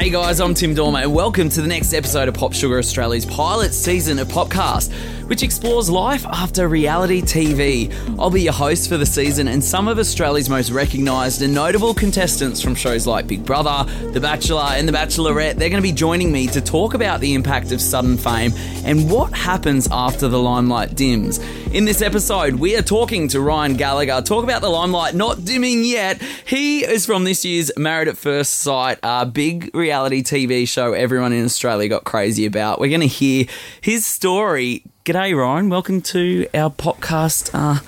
Hey guys, I'm Tim Dormer, and welcome to the next episode of Pop Sugar Australia's pilot season of Popcast, which explores life after reality TV. I'll be your host for the season, and some of Australia's most recognised and notable contestants from shows like Big Brother, The Bachelor, and The Bachelorette, they're going to be joining me to talk about the impact of sudden fame and what happens after the limelight dims. In this episode, we are talking to Ryan Gallagher, talk about the limelight not dimming yet. He is from this year's Married at First Sight, a big reality TV show everyone in Australia got crazy about. We're going to hear his story. G'day, Ryan. Welcome to our podcast. Uh,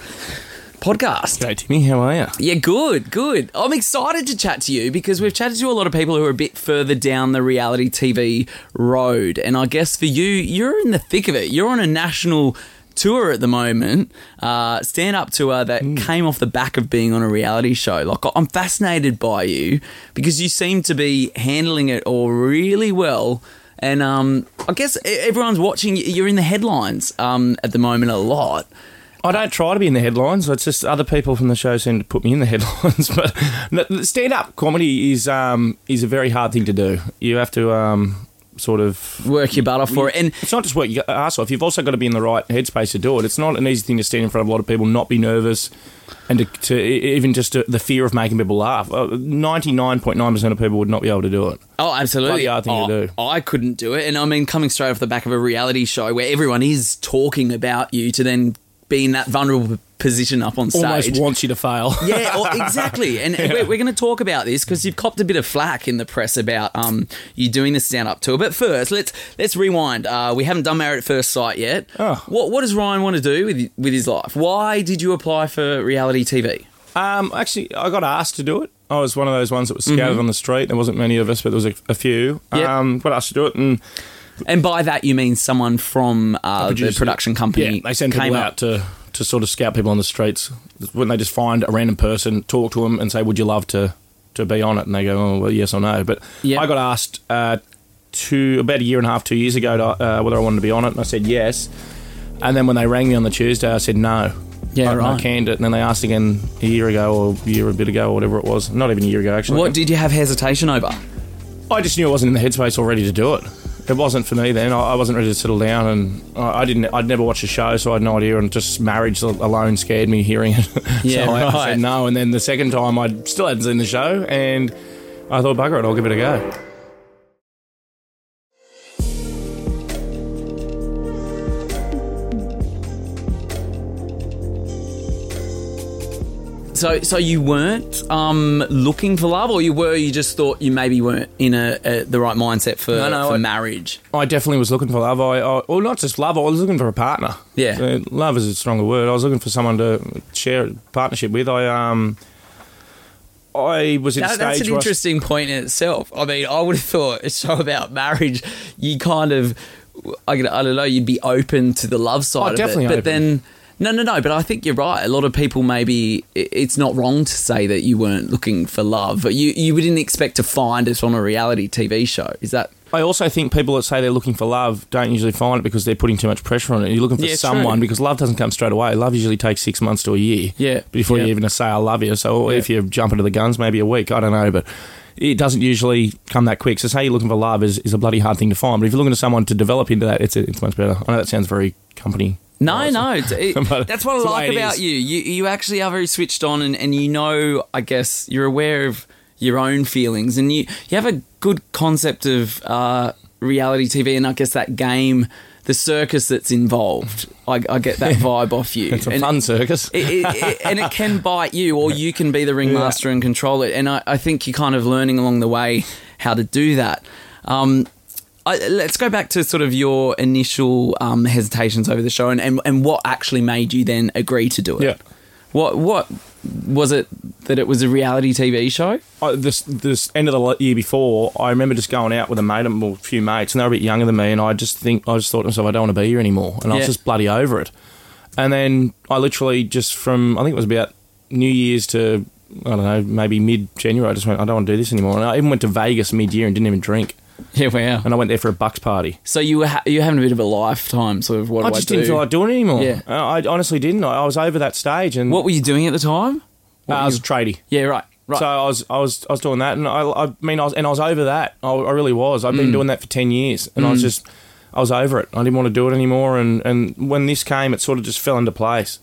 podcast. Hey Timmy, how are you? Yeah, good, good. I'm excited to chat to you because we've chatted to a lot of people who are a bit further down the reality TV road. And I guess for you, you're in the thick of it. You're on a national tour at the moment, uh, stand up tour that came off the back of being on a reality show. Like, I'm fascinated by you because you seem to be handling it all really well. And um, I guess everyone's watching. You're in the headlines um, at the moment a lot. I don't try to be in the headlines. It's just other people from the show seem to put me in the headlines. But stand up comedy is um, is a very hard thing to do. You have to um, sort of Work your butt off for it. And it's not just work your ass off. You've also got to be in the right headspace to do it. It's not an easy thing to stand in front of a lot of people, not be nervous, and to, to even just to, the fear of making people laugh. Uh, Ninety nine point nine percent of people would not be able to do it. Oh, absolutely. Hard thing to Oh, do. I couldn't do it. And I mean, coming straight off the back of a reality show where everyone is talking about you to then being that vulnerable position up on stage. Almost wants you to fail. yeah, or, exactly. And we're, we're going to talk about this because you've copped a bit of flack in the press about um, you doing the stand up tour. But first, let's let's rewind. Uh, we haven't done Married at First Sight yet. Oh. What what does Ryan want to do with with his life? Why did you apply for reality TV? Um, actually, I got asked to do it. I was one of those ones that was scouted on the street. There wasn't many of us, but there was a, a few. Mm-hmm. Yep. Um, got asked to do it, and And by that you mean someone from uh, the production company? yeah, they send came people up- out to to sort of scout people on the streets. Wouldn't they just find a random person, talk to them, and say, "Would you love to to be on it?" And they go, "Oh, well, yes or no." But Yep. I got asked uh, two about a year and a half, two years ago, to, uh, whether I wanted to be on it, and I said yes. And then when they rang me on the Tuesday, I said no. Yeah, I, right. I canned it, and then they asked again a year ago or a year a bit ago or whatever it was. Not even a year ago, actually. What did you have hesitation over? I just knew I wasn't in the headspace already to do it. It wasn't for me then. I, I wasn't ready to settle down, and I, I didn't. I'd never watched a show, so I had no idea. And just marriage alone scared me hearing it. Yeah, so I, right. said no. And then the second time, I still hadn't seen the show, and I thought, bugger it, I'll give it a go. So, so you weren't um, looking for love, or you were? You just thought you maybe weren't in a, a the right mindset for, No, no, for I- marriage. I definitely was looking for love. I, I well, not just love. I was looking for a partner. Yeah. So love is a stronger word. I was looking for someone to share a partnership with. I um, I was in a That, stage that's an where I- interesting point in itself. I mean, I would have thought a show about marriage, you kind of, I, don't- I don't know, you'd be open to the love side of definitely it, but open. then. No, no, no. But I think you're right. A lot of people maybe it's not wrong to say that you weren't looking for love, but you you didn't expect to find it on a reality TV show. Is that I also think people that say they're looking for love don't usually find it because they're putting too much pressure on it. You're looking for Yeah, someone true. because love doesn't come straight away. Love usually takes six months to a year. Yeah, Before yeah. you even say I love you. So if you jump into the guns, maybe a week. I don't know, but it doesn't usually come that quick. So say you're looking for love is, is a bloody hard thing to find. But if you're looking for someone to develop into that, it's it's much better. I know that sounds very company. No, no. It, that's what I like about you. You you actually are very switched on, and, and you know, I guess you're aware of your own feelings, and you you have a good concept of uh, reality TV, and I guess that game, the circus that's involved. I, I get that vibe off you. It's a And- fun circus. it, it, it- and it can bite you, or you can be the ringmaster and control it. And I, I think you're kind of learning along the way how to do that. Um, I, let's go back to sort of your initial um, hesitations over the show, and, and and what actually made you then agree to do it. Yeah. What what was it that it was a reality TV show? I, this this end of the year before, I remember just going out with a mate and well, a few mates, and they were a bit younger than me, and I just think I just thought to myself, I don't want to be here anymore, and I Yeah. was just bloody over it. And then I literally just from I think it was about New Year's to I don't know maybe mid January, I just went I don't want to do this anymore, and I even went to Vegas mid year and didn't even drink, Yeah, wow. and I went there for a bucks party. So you were ha- you're having a bit of a lifetime sort of what I do just I didn't do? feel like doing it anymore. Yeah. I, I honestly didn't. I, I was over that stage, and what were you doing at the time? uh, I was a tradie. Yeah, right. Right. So I was I was I was doing that, and I, I mean I was and I was over that. I, I really was. I've been Mm. doing that for ten years, and I was just I was over it. I didn't want to do it anymore, and and when this came, it sort of just fell into place.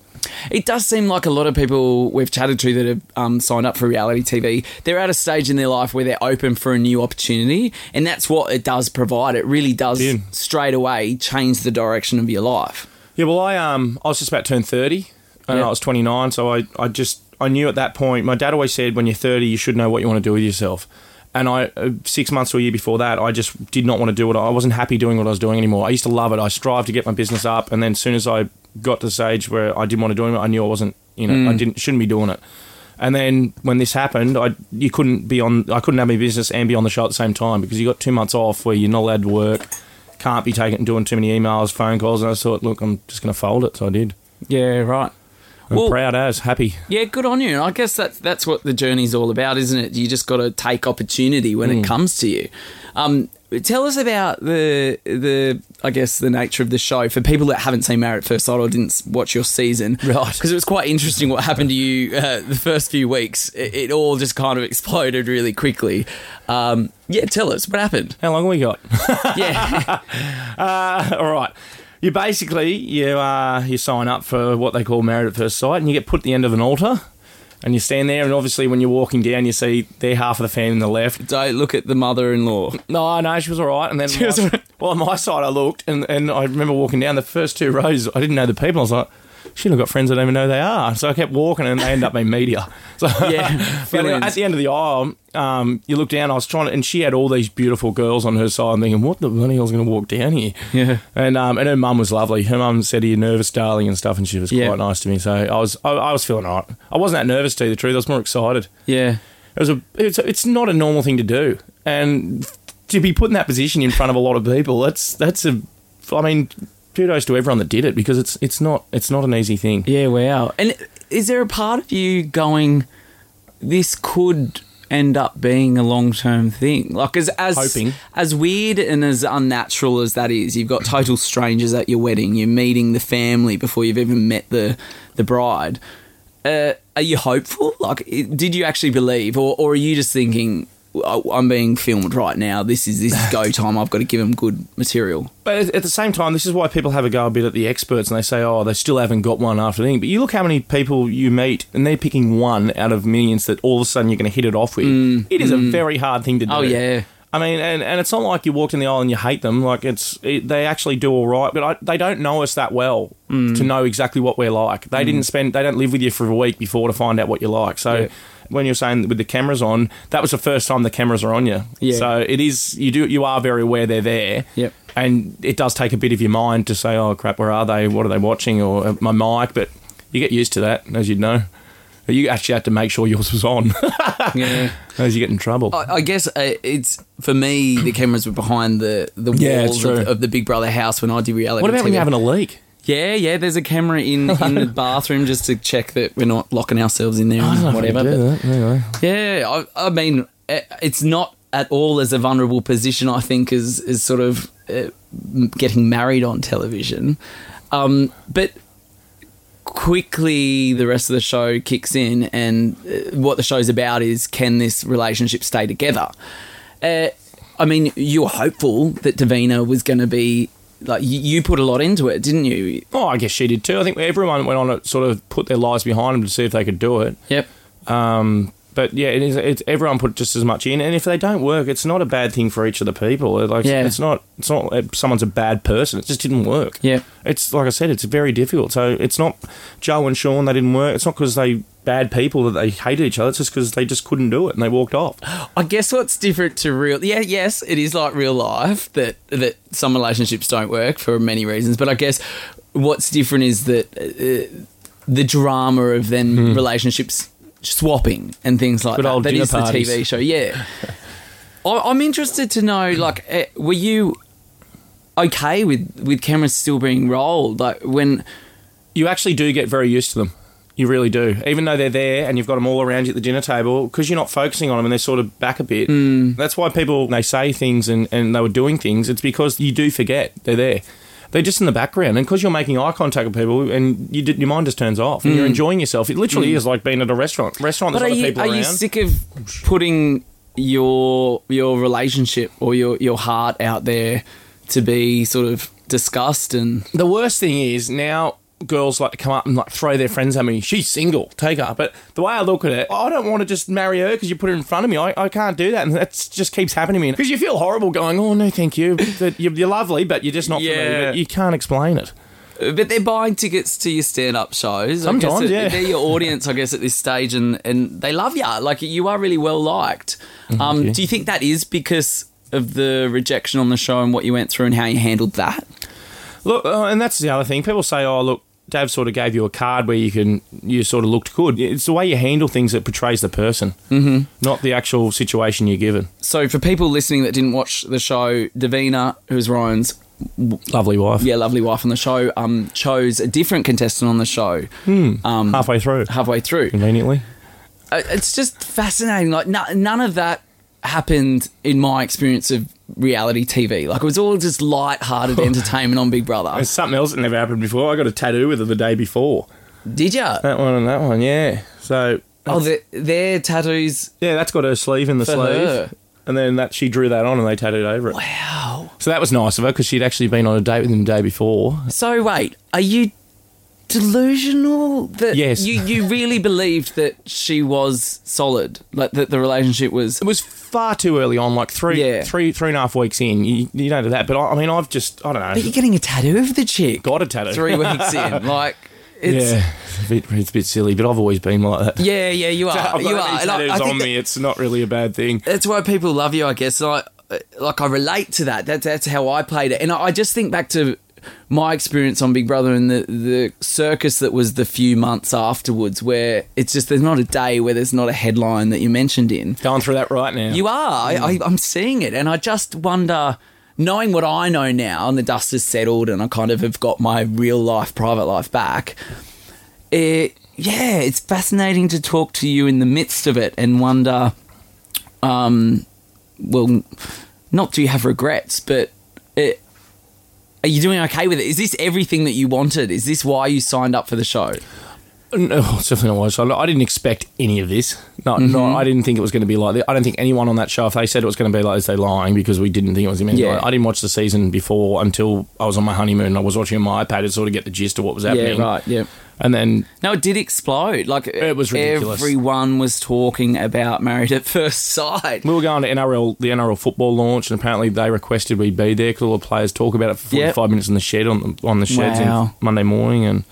It does seem like a lot of people we've chatted to that have um, signed up for reality TV, they're at a stage in their life where they're open for a new opportunity, and that's what it does provide. It really does Yeah. straight away change the direction of your life. Yeah, well, I um, I was just about to turn thirty, and Yeah. I was twenty nine. So I, I just, I knew at that point. My dad always said, when you're thirty, you should know what you want to do with yourself. And I, uh, six months to a year before that, I just did not want to do it. I wasn't happy doing what I was doing anymore. I used to love it. I strived to get my business up, and then as soon as I got to the stage where I didn't want to do it, I knew I wasn't, you know, I didn't, shouldn't be doing it. And then when this happened, I you couldn't be on. I couldn't have my business and be on the show at the same time because you got two months off where you're not allowed to work, can't be taking doing too many emails, phone calls. And I thought, look, I'm just going to fold it. So I did. Yeah, right. I'm Well- proud as happy. Yeah, good on you. I guess that's that's what the journey's all about, isn't it? You just got to take opportunity when Hmm. it comes to you. Um, tell us about the the I guess the nature of the show for people that haven't seen Married at First Sight or didn't watch your season, Right. Because it was quite interesting what happened to you uh, the first few weeks. It, it all just kind of exploded really quickly. Um, yeah, tell us what happened. How long have we got? Yeah, Uh, all right. You basically you uh, you sign up for what they call married at first sight, and you get put at the end of an altar, and you stand there, and obviously when you're walking down, you see they're half of the family on the left. don't look at the mother-in-law. No, no, she was all right. And then, my- well, on my side, I looked, and, and I remember walking down the first two rows. I didn't know the people. I was like, shit, I've got friends I don't even know they are. So I kept walking, and they end up being media. So Yeah, But anyway, at the end of the aisle, um, you look down. I was trying to, and she had all these beautiful girls on her side. I'm thinking, what the bloody hell's going to walk down here? Yeah. And um, and her mum was lovely. Her mum said, "Are you nervous, darling?" and stuff, and she was Yeah. quite nice to me. So I was I, I was feeling all right. I wasn't that nervous, to tell you the truth. I was more excited. Yeah. It was a it's it's not a normal thing to do, and to be put in that position in front of a lot of people, that's that's a. I mean, kudos to everyone that did it because it's it's not it's not an easy thing. Yeah, wow. And is there a part of you going, this could end up being a long term thing? Like, as as Hoping. as weird and as unnatural as that is, you've got total strangers at your wedding. You're meeting the family before you've even met the the bride. Uh, are you hopeful? Like, did you actually believe, or or are you just thinking? "Oh, I'm being filmed right now. This is this is go time. I've got to give them good material. But at- at the same time, this is why people have a go a bit at the experts and they say, oh, they still haven't got one after the thing. But you look how many people you meet and they're picking one out of millions that all of a sudden you're going to hit it off with. Mm. It is a mm. very hard thing to oh, do. Oh yeah, I mean, and, and it's not like you walked in the aisle and you hate them. Like it's it, they actually do all right, but I, they don't know us that well Mm. to know exactly what we're like. They didn't spend they don't live with you for a week before to find out what you're like. So Yeah. when you're saying with the cameras on, that was the first time the cameras are on you. Yeah. So it is you do you are very aware they're there. Yep. And it does take a bit of your mind to say, oh crap, where are they? What are they watching? Or my mic, but you get used to that, as you'd know. You actually had to make sure yours was on, yeah. as you get in trouble. I, I guess uh, it's for me. The cameras were behind the the Yeah, walls of, of the Big Brother house when I did reality. what about when you're having a leak? Yeah, yeah. There's a camera in in the bathroom just to check that we're not locking ourselves in there and whatever. but-. Anyway. yeah, I, I mean, eh, it's not at all as a vulnerable position. I think as as sort of uh, getting married on television, um, but quickly the rest of the show kicks in, and uh, what the show's about is can this relationship stay together? Uh, I mean, you were hopeful that Davina was going to be like you, you put a lot into it, didn't you? Oh, I guess she did too. I think everyone went on to sort of put their lives behind them to see if they could do it. Yep. Um, but yeah, it is. It's everyone put just as much in, and if they don't work, it's not a bad thing for each of the people. Like, Yeah. it's not. It's not. like Someone's a bad person. It just didn't work. Yeah. It's like I said. It's very difficult. So it's not Joe and Sean. They didn't work. It's not because they bad people that they hated each other. It's just because they just couldn't do it and they walked off. I guess what's different to real, yeah, yes, it is like real life that that some relationships don't work for many reasons. But I guess what's different is that uh, the drama of then relationships swapping and things like Good that. old That parties. the TV show. Yeah, I, I'm interested to know, like, uh, were you okay with with cameras still being rolled? Like when you actually do get very used to them. You really do. Even though they're there and you've got them all around you at the dinner table, because you're not focusing on them and they're sort of back a bit. That's why people, they say things and, and they were doing things. It's because you do forget they're there. They're just in the background, and because you're making eye contact with people, and you, d- your mind just turns off, and you're enjoying yourself. It literally is like being at a restaurant. Restaurant, Mm. But are you, are around. you sick of putting your your relationship or your, your heart out there to be sort of discussed and the worst thing is now girls like to come up and like throw their friends at me. She's single, take her. But the way I look at it, I don't want to just marry her because you put her in front of me. I, I can't do that, and that just keeps happening to me. Because you feel horrible going, oh no, thank you. You're, you're lovely, but you're just not for me. Yeah. But you can't explain it. But they're buying tickets to your stand-up shows. Sometimes, it- yeah. They're your audience, I guess, at this stage, and, and they love you. Like you are really well liked. Um, you. do you think that is because of the rejection on the show and what you went through and how you handled that? Look, uh, and that's the other thing. People say, "Oh, look, Dave sort of gave you a card where you can you sort of looked good." It's the way you handle things that portrays the person, mm-hmm. not the actual situation you're given. So for people listening that didn't watch the show, Davina, who's Ryan's Lovely wife. yeah lovely wife on the show, um, chose a different contestant on the show. Um, Halfway through, halfway through. conveniently. Uh, it's just fascinating. Like no, none of that happened in my experience of reality TV. Like it was all just light-hearted entertainment on Big Brother. There's something else that never happened before. I got a tattoo with her the day before. Did ya? That one and that one, yeah. So Oh, the, their tattoos. yeah, that's got her sleeve in the For sleeve, her. and then that she drew that on and they tattooed over it. Wow. So that was nice of her because she'd actually been on a date with him the day before. So wait, are you delusional? That Yes. You you really believed that she was solid, like that the relationship was. It was far too early on, like three, Yeah. three, three and a half weeks in. You, you don't do that, but I, I mean, I've just, I don't know, But you're getting a tattoo of the chick. got a tattoo. Three weeks in, like it's. yeah, it's a, bit, it's a bit silly, but I've always been like that. Yeah, yeah, you are. I've you are. And I- tattoos I think on that- me. It's not really a bad thing. that's why people love you, I guess. And I, like I relate to that. That's that's how I played it, and I, I just think back to my experience on Big Brother and the the circus that was the few months afterwards, where it's just there's not a day where there's not a headline that you mentioned in. Going through that right now. You are. I, I, I'm seeing it, and I just wonder. Knowing what I know now, and the dust has settled, and I kind of have got my real life, private life back. It, yeah, it's fascinating to talk to you in the midst of it and wonder, um, well, not do you have regrets, but it, are you doing okay with it? Is this everything that you wanted? Is this why you signed up for the show? No, definitely not. I didn't expect any of this. No, Mm-hmm. no, I didn't think it was going to be like this. I don't think anyone on that show, if they said it was going to be like this, they're lying because we didn't think it was going to be. Yeah. Like, I didn't watch the season before until I was on my honeymoon. I was watching on my iPad to sort of get the gist of what was happening. Yeah, right. Yeah. And then No, it did explode. Like It was ridiculous. Everyone was talking about Married at First Sight. we were going to NRL, the NRL football launch, and apparently they requested we be there because all the players talk about it for Yep. 45 minutes in the shed on the, on the sheds Wow. on Monday morning. And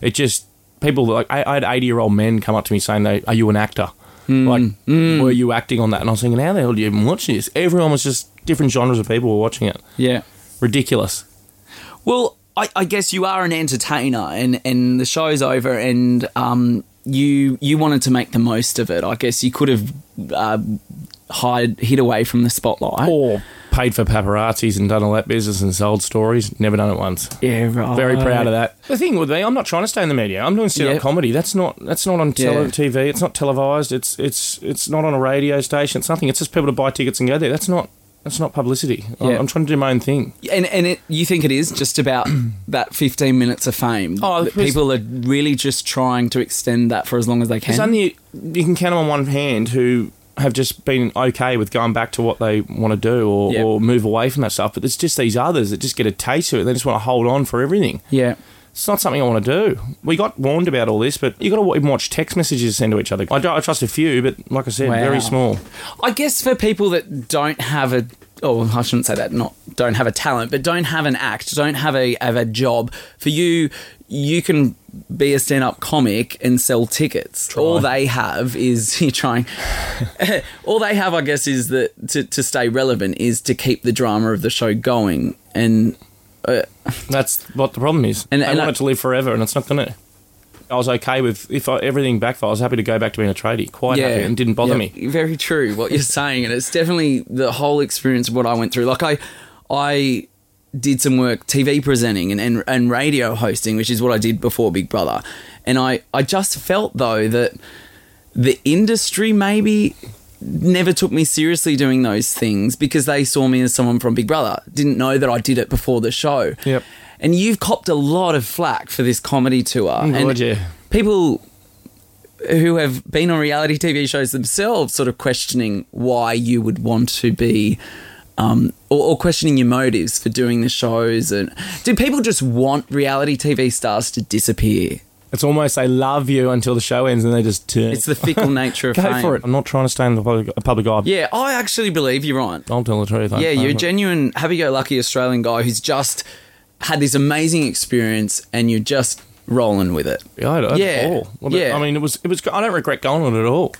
it just, people like, I, I had 80 year old men come up to me saying, they, Are you an actor? Hmm. Like, were you acting on that? And I was thinking, How the hell do you even watch this? Everyone was just different genres of people were watching it. Yeah. Ridiculous. Well, I, I guess you are an entertainer, and, and the show's over, and um, you you wanted to make the most of it. I guess you could have uh, hide hid away from the spotlight. Or paid for paparazzis and done all that business and sold stories. Never done it once. yeah, right. Very proud of that. The thing with me, I'm not trying to stay in the media. I'm doing stand-up Yep. comedy. That's not that's not on tele- Yeah. TV. It's not televised. It's it's it's not on a radio station. It's nothing. It's just people to buy tickets and go there. That's not that's not publicity. I'm- Yeah. I'm trying to do my own thing. And and it, you think it is just about that 15 minutes of fame? Oh, That people are really just trying to extend that for as long as they can. There's only you can count them on one hand who have just been okay with going back to what they want to do or, Yep. or move away from that stuff. But there's just these others that just get a taste of it. They just want to hold on for everything. yeah. It's not something I want to do. We got warned about all this, but you got to even watch text messages send to each other. I, I trust a few, but like I said, Wow. very small. I guess for people that don't have a oh I shouldn't say that not don't have a talent but don't have an act don't have a have a job for you you can be a stand-up comic and sell tickets all they have is you're trying all they have I guess is that to, to stay relevant is to keep the drama of the show going and uh, That's what the problem is. And- And, they and want I- to live forever, and it's not going to. I was okay with if I, everything backfired. I was happy to go back to being a tradie, quite happy, and didn't bother yeah, me. Very true what you're saying, and it's definitely the whole experience of what I went through. Like I, I did some work TV presenting and, and, and radio hosting, which is what I did before Big Brother, and I I just felt though that the industry maybe never took me seriously doing those things because they saw me as someone from Big Brother, didn't know that I did it before the show. Yep. and you've copped a lot of flack for this comedy tour. and God, yeah. people who have been on reality TV shows themselves sort of questioning why you would want to be. Um, or, or questioning your motives for doing the shows, and do people just want reality TV stars to disappear? It's almost they love you until the show ends and they just turn. It's the fickle nature of Go fame. for it. I'm not trying to stay in the public, public eye. Yeah, I actually believe you're right. I'll tell the truth. I- Yeah, you're a genuine happy-go-lucky Australian guy who's just had this amazing experience, and you're just rolling with it. Yeah, I don't Yeah. Well, yeah. I mean, it was. It was. I don't regret going on it at all.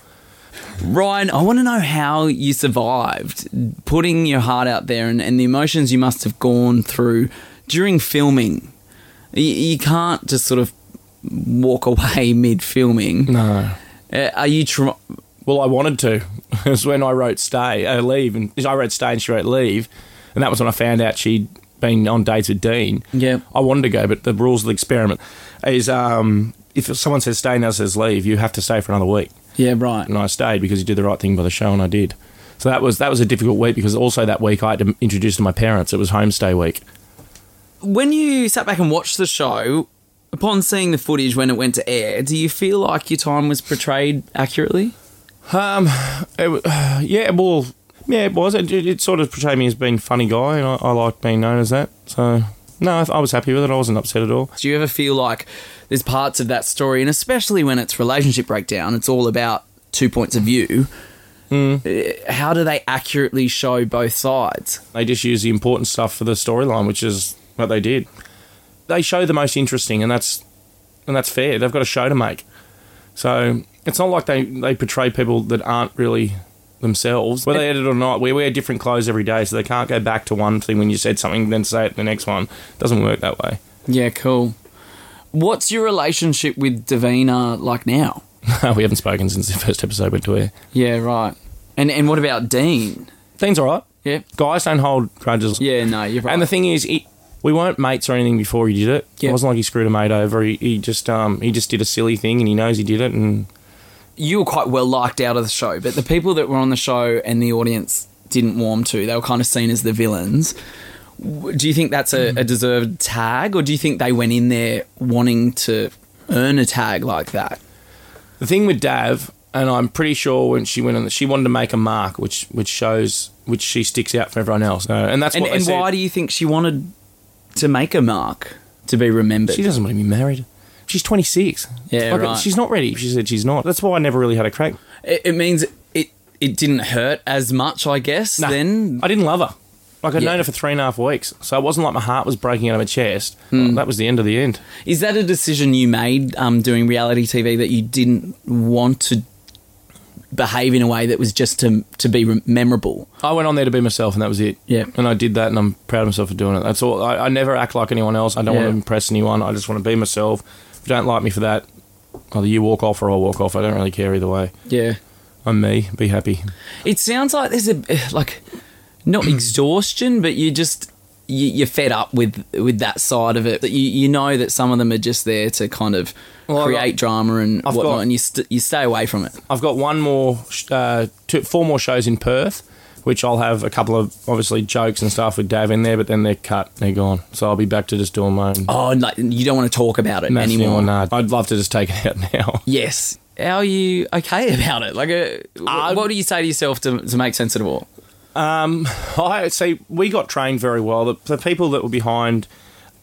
Ryan, I want to know how you survived putting your heart out there and, and the emotions you must have gone through during filming. You, you can't just sort of walk away mid-filming. No. Uh, are you? Tr- Well, I wanted to. it was when I wrote "Stay," uh, leave, and I wrote "Stay" and she wrote "Leave," and that was when I found out she'd been on dates with Dean. Yeah. I wanted to go, but the rules of the experiment is um, if someone says "Stay" and now says "Leave," you have to stay for another week. yeah, right. and I stayed because you did the right thing by the show, and I did. So that was that was a difficult week because also that week I had to introduce to my parents. It was homestay week. When you sat back and watched the show, upon seeing the footage when it went to air, do you feel like your time was portrayed accurately? Um, it, yeah, well, yeah, it was. It, it, sort of portrayed me as being funny guy, and I, I like being known as that. So no, I, I was happy with it. I wasn't upset at all. Do you ever feel like there's parts of that story, and especially when it's relationship breakdown, it's all about two points of view. Uh, How do they accurately show both sides? They just use the important stuff for the storyline, which is what they did. They show the most interesting, and that's and that's fair. They've got a show to make, so it's not like they they portray people that aren't really themselves. Whether they edit it or not, we wear different clothes every day, so they can't go back to one thing when you said something, then say it the next one. It doesn't work that way. Yeah, cool. What's your relationship with Davina like now? we haven't spoken since the first episode went to air. Yeah, right. And and what about Dean? Things all right. Yeah. Guys don't hold grudges. Yeah, no, you're right. And the thing is, it, we weren't mates or anything before he did it. Yeah. It wasn't like he screwed a mate over. He, he just um he just did a silly thing, and he knows he did it, and you were quite well liked out of the show, but the people that were on the show and the audience didn't warm to, they were kind of seen as the villains. Do you think that's a, a deserved tag, or do you think they went in there wanting to earn a tag like that? The thing with Dav, and I'm pretty sure when she went on, she wanted to make a mark, which which shows which she sticks out for everyone else. Uh, and that's And, what and why do you think she wanted to make a mark to be remembered? she doesn't want to be married. She's 26. Yeah, Like, right. She's not ready. She said she's not. That's why I never really had a crack. It, it means it it didn't hurt as much, I guess. Nah, Then I didn't love her. Like I'd Yeah. known her for three and a half weeks, so it wasn't like my heart was breaking out of my chest. Hmm. That was the end of the end. is that a decision you made um, doing reality TV that you didn't want to behave in a way that was just to to be memorable? I went on there to be myself, and that was it. Yeah. and I did that, and I'm proud of myself for doing it. That's all. I, I never act like anyone else. I don't Yeah. want to impress anyone. I just want to be myself. If you don't like me for that, either you walk off or I'll walk off. I don't really care either way. Yeah. I'm me. Be happy. It sounds like there's a like not exhaustion, but you just you, you're fed up with with that side of it. That you you know that some of them are just there to kind of Well, create got- drama and I've whatnot, got- and you st- you stay away from it. I've got one more, sh- uh, two, four more shows in Perth, which I'll have a couple of obviously jokes and stuff with Dav in there, but then they're cut, they're gone. So I'll be back to just doing my own. Oh, like you don't want to talk about it anymore. I'd love to just take it out now. Yes. How are you okay about it? Like, uh, Uh, what do you say to yourself to, to make sense of it all? I see. We got trained very well. The, the people that were behind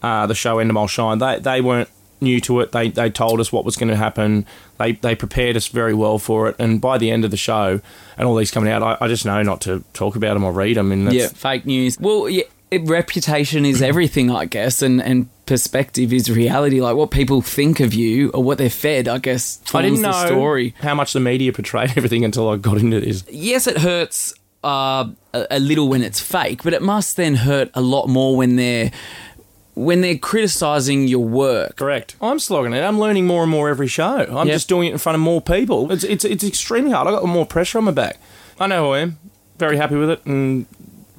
uh, the show Endemol Shine, they they weren't new to it. They they told us what was going to happen. They they prepared us very well for it. And by the end of the show, and all these coming out, I, I just know not to talk about them or read them. And that's, Yeah, fake news. Well, yeah, it, reputation is everything, I guess, and and perspective is reality. Like what people think of you or what they're fed, I guess. I didn't know the story. how much the media portrayed everything until I got into this. Yes, it hurts uh, a, a little when it's fake, but it must then hurt a lot more when they're when they're criticizing your work. Correct. I'm slogging it. I'm learning more and more every show. I'm Yep. just doing it in front of more people. It's, it's it's extremely hard. I got more pressure on my back. I know who I am. Very happy with it and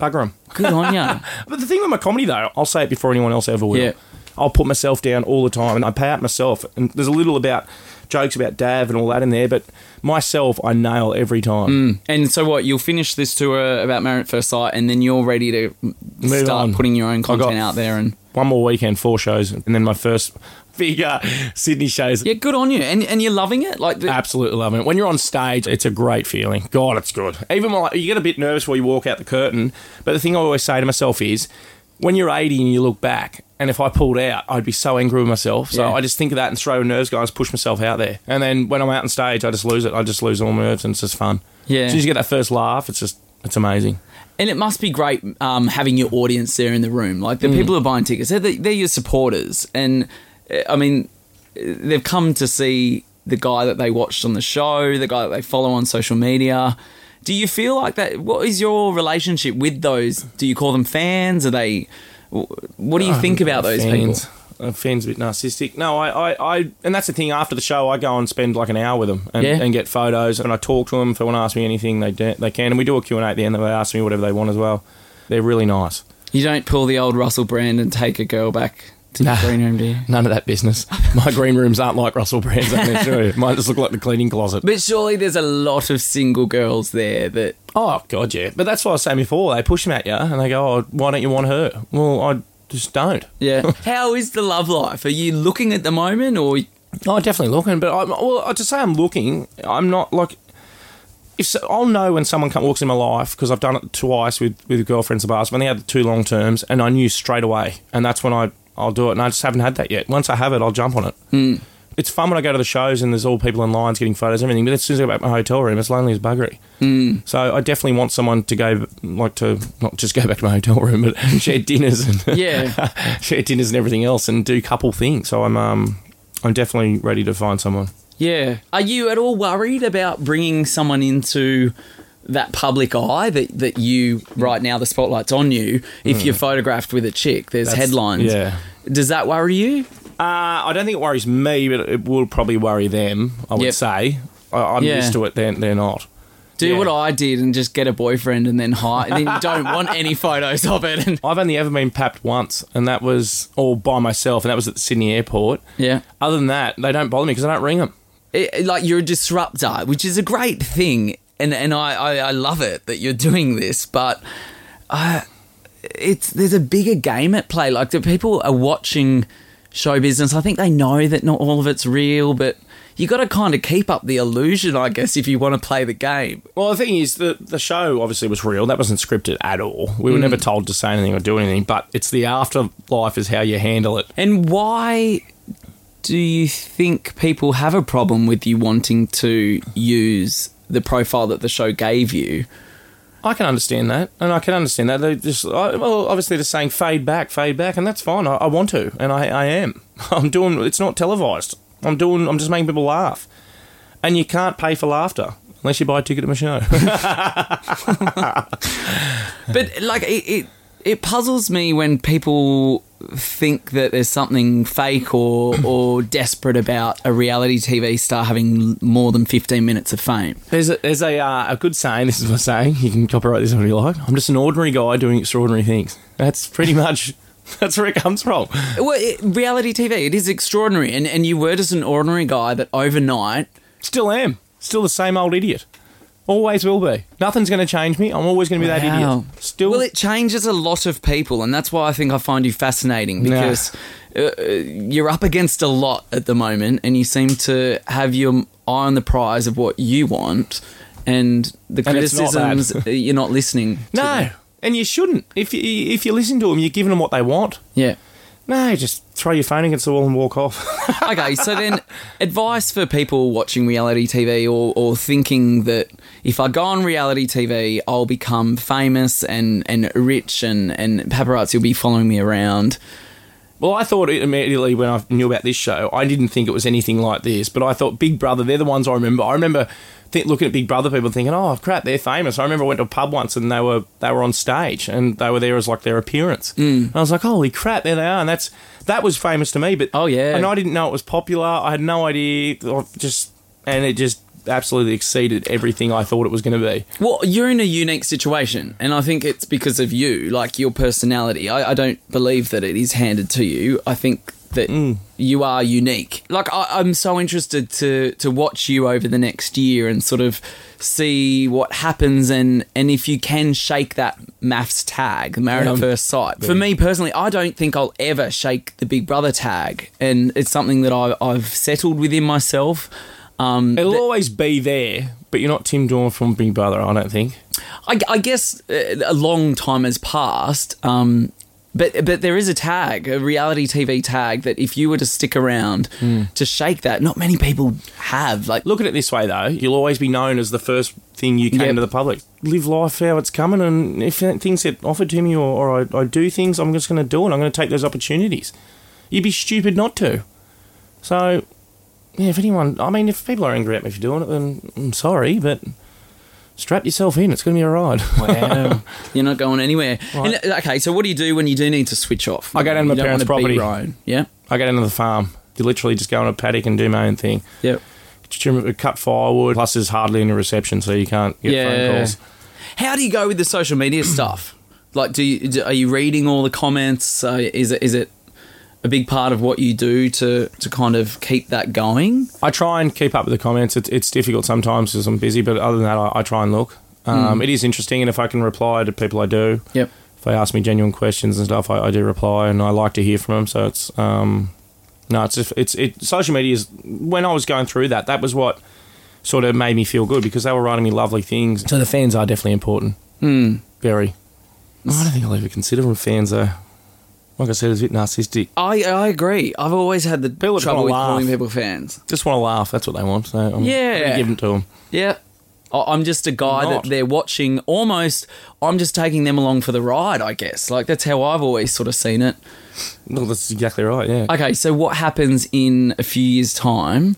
bugger 'em. Good on you. But the thing with my comedy, though, I'll say it before anyone else ever will. Yeah. I'll put myself down all the time, and I pay out myself. And there's a little about jokes about Dav and all that in there, but myself, I nail every time. And so what? You'll finish this tour about Married at First Sight, and then you're ready to Move start on. putting your own content out there. And One more weekend, four shows, and then my first big uh, Sydney shows. yeah, good on you. And and you're loving it. Like the, Absolutely loving it. When you're on stage, it's a great feeling. God, it's good. Even when you get a bit nervous before you walk out the curtain, but the thing I always say to myself is, when you're 80 and you look back, and if I pulled out, I'd be so angry with myself. So Yeah. I just think of that and throw nerves, guys, push myself out there. And then when I'm out on stage, I just lose it. I just lose all my nerves, and it's just fun. Yeah. As soon as you get that first laugh, it's just it's amazing. And it must be great um, having your audience there in the room. Like the people who are buying tickets, they're, the, they're your supporters. And uh, I mean, uh, they've come to see the guy that they watched on the show, the guy that they follow on social media. Do you feel like that? What is your relationship with those? Do you call them fans? Are they? What do you think about those fans. people? Uh, fans a bit narcissistic. No, I, I, I, and that's the thing. After the show, I go and spend like an hour with them and, Yeah. and get photos, and I talk to them. If they want to ask me anything, they de- they can, and we do a Q and A at the end. They ask me whatever they want as well. They're really nice. You don't pull the old Russell Brand and take a girl back to Nah. the green room, do you? None of that business. My green rooms aren't like Russell Brand's. I can assure you. Mine just look like the cleaning closet. But surely there's a lot of single girls there that Oh God, yeah. But that's what I was saying before. They push them at you, and they go, "Oh, why don't you want her?" Well, I just don't. Yeah. How is the love life? Are you looking at the moment or Oh, definitely looking, but I'm, well, to say I'm looking, I'm not like. If so, I'll know when someone come, walks in my life because I've done it twice with with girlfriends of ours past when they had the two long terms, and I knew straight away, and that's when I I'll do it, and I just haven't had that yet. Once I have it, I'll jump on it. It's fun when I go to the shows and there's all people in lines getting photos and everything, but as soon as I go back to my hotel room, it's lonely as buggery. So I definitely want someone to go, like to not just go back to my hotel room, but share dinners and Yeah. share dinners and everything else, and do couple things. So I'm um I'm definitely ready to find someone. Yeah. Are you at all worried about bringing someone into that public eye that, that you right now the spotlight's on you if you're photographed with a chick there's. That's- headlines yeah. does that worry you Uh, I don't think it worries me, but it will probably worry them. I would Yep. say. I, I'm Yeah. used to it. They're, they're not. do Yeah. what i did and just get a boyfriend and then hide and then you don't want any photos of it and I've only ever been papped once, and that was all by myself, and that was at the Sydney airport. yeah Other than that, they don't bother me because I don't ring them. it, like you're a disruptor, which is a great thing, and and I, I, I love it that you're doing this, but uh, it's there's a bigger game at play. Like the people are watching show business. I think they know that not all of it's real, but you got to kind of keep up the illusion, I guess, if you want to play the game. Well, the thing is, the the show obviously was real. That wasn't scripted at all. We were never told to say anything or do anything. But it's the afterlife is how you handle it. And why do you think people have a problem with you wanting to use the profile that the show gave you? I can understand that, and I can understand that. They just I, well, obviously they're saying fade back, fade back, and that's fine. I, I want to, and I, I am. I'm doing. It's not televised. I'm doing. I'm just making people laugh, and you can't pay for laughter unless you buy a ticket to my show. But like it, it, it puzzles me when people think that there's something fake or or desperate about a reality TV star having more than 15 minutes of fame. there's a there's a uh, a good saying. This is my saying. You can copyright this if you like. I'm just an ordinary guy doing extraordinary things. That's pretty much. That's where it comes from. Well, it, reality TV, it is extraordinary, and and you were just an ordinary guy that overnight. Still am. Still the same old idiot. Always will be. Nothing's going to change me. I'm always going to be that Wow. idiot. Still. Well, it changes a lot of people, and that's why I think I find you fascinating because uh, uh, you're up against a lot at the moment, and you seem to have your eye on the prize of what you want, and the And it's not that. criticisms uh, you're not listening. to no, them. and you shouldn't. If you if you listen to them, you're giving them what they want. Yeah. No, just throw your phone against the wall and walk off. Okay, so then advice for people watching reality TV or, or thinking that if I go on reality TV, I'll become famous and, and rich and, and paparazzi will be following me around. well, I thought it immediately when I knew about this show, I didn't think it was anything like this. But I thought Big Brother, they're the ones I remember. I remember th- looking at Big Brother people thinking, oh crap, they're famous. I remember I went to a pub once and they were they were on stage and they were there as like their appearance. Mm. And I was like, holy crap, there they are. And that's that was famous to me. But Oh, yeah. and I didn't know it was popular. I had no idea. Just and it just absolutely exceeded everything I thought it was going to be. Well, you're in a unique situation, and I think it's because of you, like your personality. I, I don't believe that it is handed to you. I think that you are unique. Like I, I'm so interested to to watch you over the next year and sort of see what happens and and if you can shake that MAFS tag, married Yeah. at first sight. For me personally, I don't think I'll ever shake the Big Brother tag, and it's something that I, I've settled within myself. Um, It'll always be there, but you're not Tim Dormer from Big Brother, I don't think. I, I guess uh, a long time has passed, um, but but there is a tag, a reality TV tag, that if you were to stick around Hmm. to shake that, not many people have. Like, Look at it this way, though. You'll always be known as the first thing you came Yep. to the public. Live life how it's coming, and if things get offered to me or, or I, I do things, I'm just going to do it. I'm going to take those opportunities. You'd be stupid not to. So, yeah, if anyone, I mean, if people are angry at me for doing it, then I'm sorry, but strap yourself in. It's going to be all right. wow, you're not going anywhere. Right. And, uh, okay, so what do you do when you do need to switch off? I go down to my You parents' property. Yeah, I go down to the farm. You literally just go on a paddock and do my own thing. yep. Cut firewood. Plus, there's hardly any reception, so you can't get phone calls. How do you go with the social media stuff? Like, do you do, are you reading all the comments? Uh, is it is it a big part of what you do to to kind of keep that going? I try and keep up with the comments. It's, it's difficult sometimes because I'm busy, but other than that, I, I try and look. Um, It is interesting, and if I can reply to people, I do. Yep. If they ask me genuine questions and stuff, I, I do reply, and I like to hear from them. So it's um, no, it's just, it's it. Social media is when I was going through that. That was what sort of made me feel good because they were writing me lovely things. So the fans are definitely important. Hmm. Very. I don't think I'll ever consider them fans though. Like I said, it's a bit narcissistic. I I agree. I've always had the People trouble with laugh. calling people fans. Just want to laugh. That's what they want. So I'm Yeah. gonna give them to them. Yeah. I- I'm just a guy that they're watching almost. I'm just taking them along for the ride, I guess. Like, that's how I've always sort of seen it. Well, that's exactly right. Yeah. Okay, so what happens in a few years' time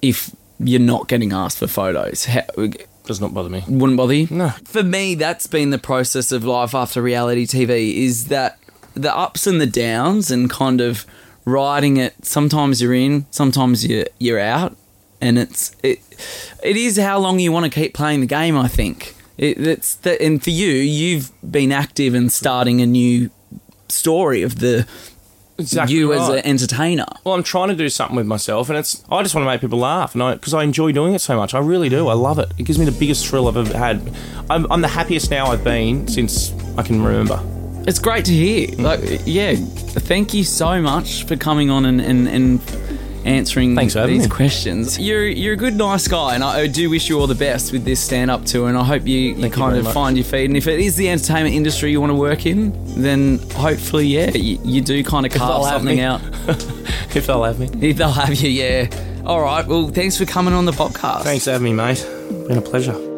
if you're not getting asked for photos? How, does not bother me. wouldn't bother you? No. For me, that's been the process of life after reality TV is that the ups and the downs and kind of riding it. Sometimes you're in, sometimes you're, you're out. And it's it, it is how long you want to keep playing the game. I think it, it's the, and for you, you've been active in starting a new story of the Exactly you as an entertainer. Well, I'm trying to do something with myself, and it's I just want to make people laugh, and I because I enjoy doing it so much. I really do. I love it. It gives me the biggest thrill I've ever had. I'm, I'm the happiest now I've been since I can remember. It's great to hear. Like, yeah, thank you so much for coming on and, and, and answering Thanks for these me. questions. You're you're a good, nice guy, and I, do wish you all the best with this stand up tour. And I hope you, you Thank you kind very of much. find your feet. And if it is the entertainment industry you want to work in, then hopefully, yeah, you, you do kind of carve something out. if they'll have me. If they'll have you, yeah. All right. Well, thanks for coming on the podcast. Thanks for having me, mate. Been a pleasure.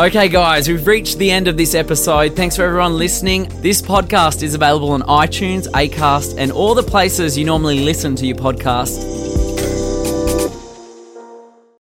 Okay, guys, we've reached the end of this episode. Thanks for everyone listening. This podcast is available on iTunes, Acast, and all the places you normally listen to your podcast.